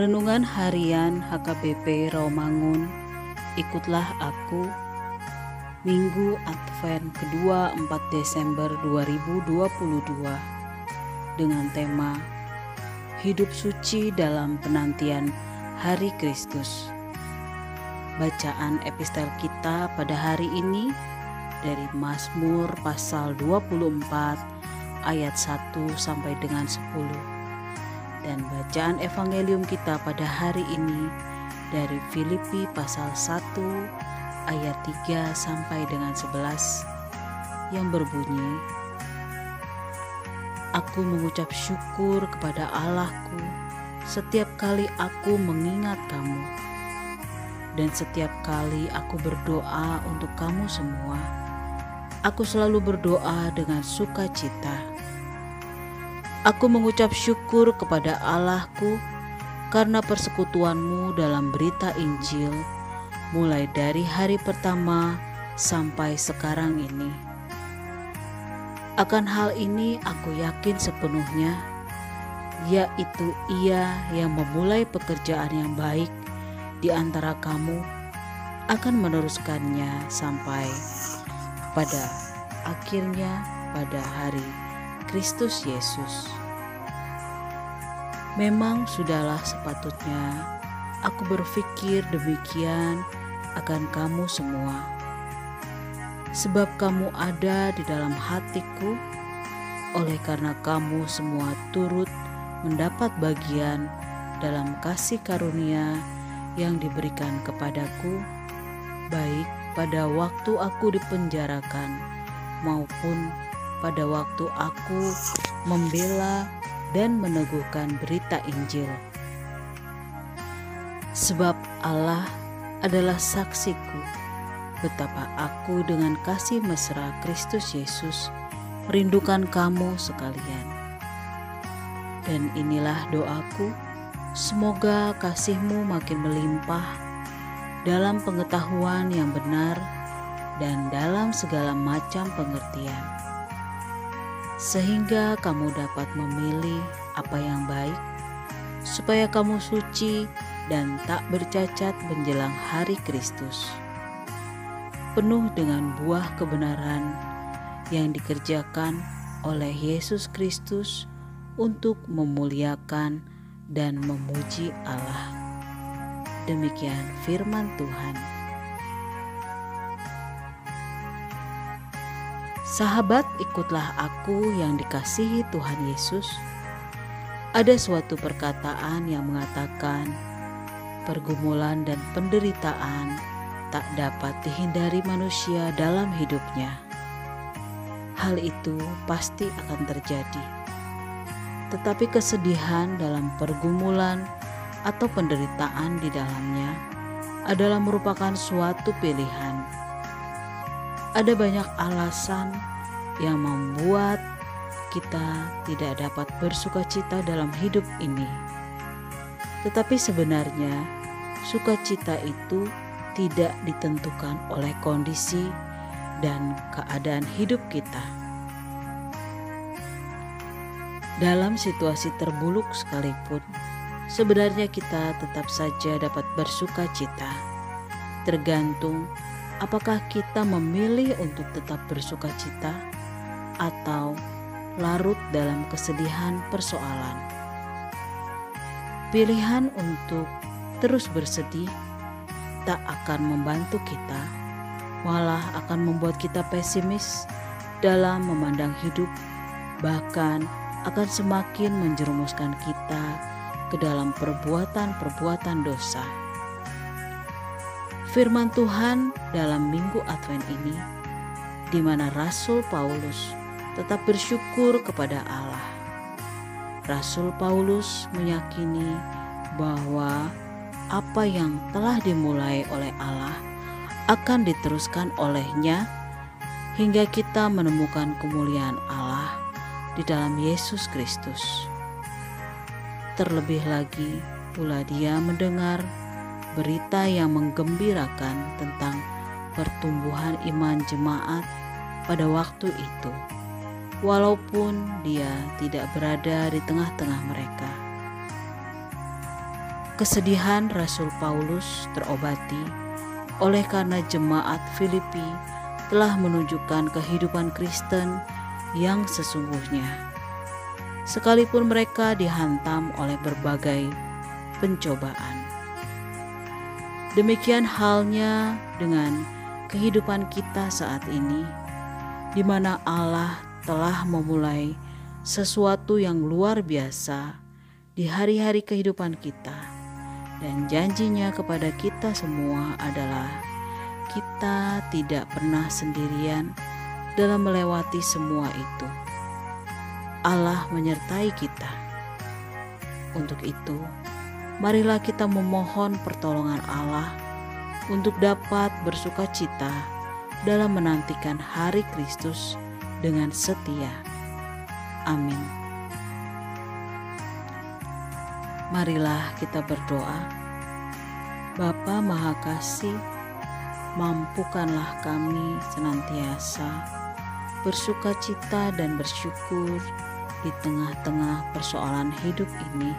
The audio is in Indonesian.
Renungan Harian HKBP Rawamangun. Ikutlah Aku Minggu Advent kedua 4 Desember 2022 dengan tema Hidup Suci dalam Penantian Hari Kristus. Bacaan epistel kita pada hari ini dari Mazmur pasal 24 ayat 1 sampai dengan 10 dan bacaan evangelium kita pada hari ini dari Filipi pasal 1 ayat 3 sampai dengan 11 yang berbunyi Aku mengucap syukur kepada Allahku setiap kali aku mengingat kamu dan setiap kali aku berdoa untuk kamu semua aku selalu berdoa dengan sukacita Aku mengucap syukur kepada Allahku karena persekutuanmu dalam berita Injil mulai dari hari pertama sampai sekarang ini. Akan hal ini aku yakin sepenuhnya, yaitu ia yang memulai pekerjaan yang baik di antara kamu akan meneruskannya sampai pada akhirnya pada hari Kristus Yesus. Memang sudahlah sepatutnya aku berpikir demikian akan kamu semua, sebab kamu ada di dalam hatiku. Oleh karena kamu semua turut mendapat bagian dalam kasih karunia yang diberikan kepadaku, baik pada waktu aku dipenjarakan maupun pada waktu aku membela dan meneguhkan berita Injil. Sebab Allah adalah saksiku betapa aku dengan kasih mesra Kristus Yesus merindukan kamu sekalian. Dan inilah doaku, semoga kasihmu makin melimpah dalam pengetahuan yang benar dan dalam segala macam pengertian sehingga kamu dapat memilih apa yang baik, supaya kamu suci dan tak bercacat menjelang hari Kristus, penuh dengan buah kebenaran yang dikerjakan oleh Yesus Kristus untuk memuliakan dan memuji Allah. Demikian firman Tuhan. Sahabat, ikutlah aku yang dikasihi Tuhan Yesus. Ada suatu perkataan yang mengatakan, pergumulan dan penderitaan tak dapat dihindari manusia dalam hidupnya. Hal itu pasti akan terjadi, tetapi kesedihan dalam pergumulan atau penderitaan di dalamnya adalah merupakan suatu pilihan ada banyak alasan yang membuat kita tidak dapat bersuka cita dalam hidup ini. Tetapi sebenarnya sukacita itu tidak ditentukan oleh kondisi dan keadaan hidup kita. Dalam situasi terbuluk sekalipun, sebenarnya kita tetap saja dapat bersuka cita, tergantung apakah kita memilih untuk tetap bersuka cita atau larut dalam kesedihan persoalan. Pilihan untuk terus bersedih tak akan membantu kita, malah akan membuat kita pesimis dalam memandang hidup, bahkan akan semakin menjerumuskan kita ke dalam perbuatan-perbuatan dosa. Firman Tuhan dalam Minggu Advent ini, di mana Rasul Paulus tetap bersyukur kepada Allah. Rasul Paulus meyakini bahwa apa yang telah dimulai oleh Allah akan diteruskan olehnya hingga kita menemukan kemuliaan Allah di dalam Yesus Kristus. Terlebih lagi, pula dia mendengar berita yang menggembirakan tentang pertumbuhan iman jemaat pada waktu itu, walaupun dia tidak berada di tengah-tengah mereka. Kesedihan Rasul Paulus terobati oleh karena jemaat Filipi telah menunjukkan kehidupan Kristen yang sesungguhnya. Sekalipun mereka dihantam oleh berbagai pencobaan. Demikian halnya dengan kehidupan kita saat ini, di mana Allah telah memulai sesuatu yang luar biasa di hari-hari kehidupan kita dan janjinya kepada kita semua adalah kita tidak pernah sendirian dalam melewati semua itu. Allah menyertai kita. Untuk itu, marilah kita memohon pertolongan Allah untuk dapat bersuka cita dalam menantikan hari Kristus dengan setia. Amin. Marilah kita berdoa. Bapa Maha Kasih, mampukanlah kami senantiasa bersuka cita dan bersyukur di tengah-tengah persoalan hidup ini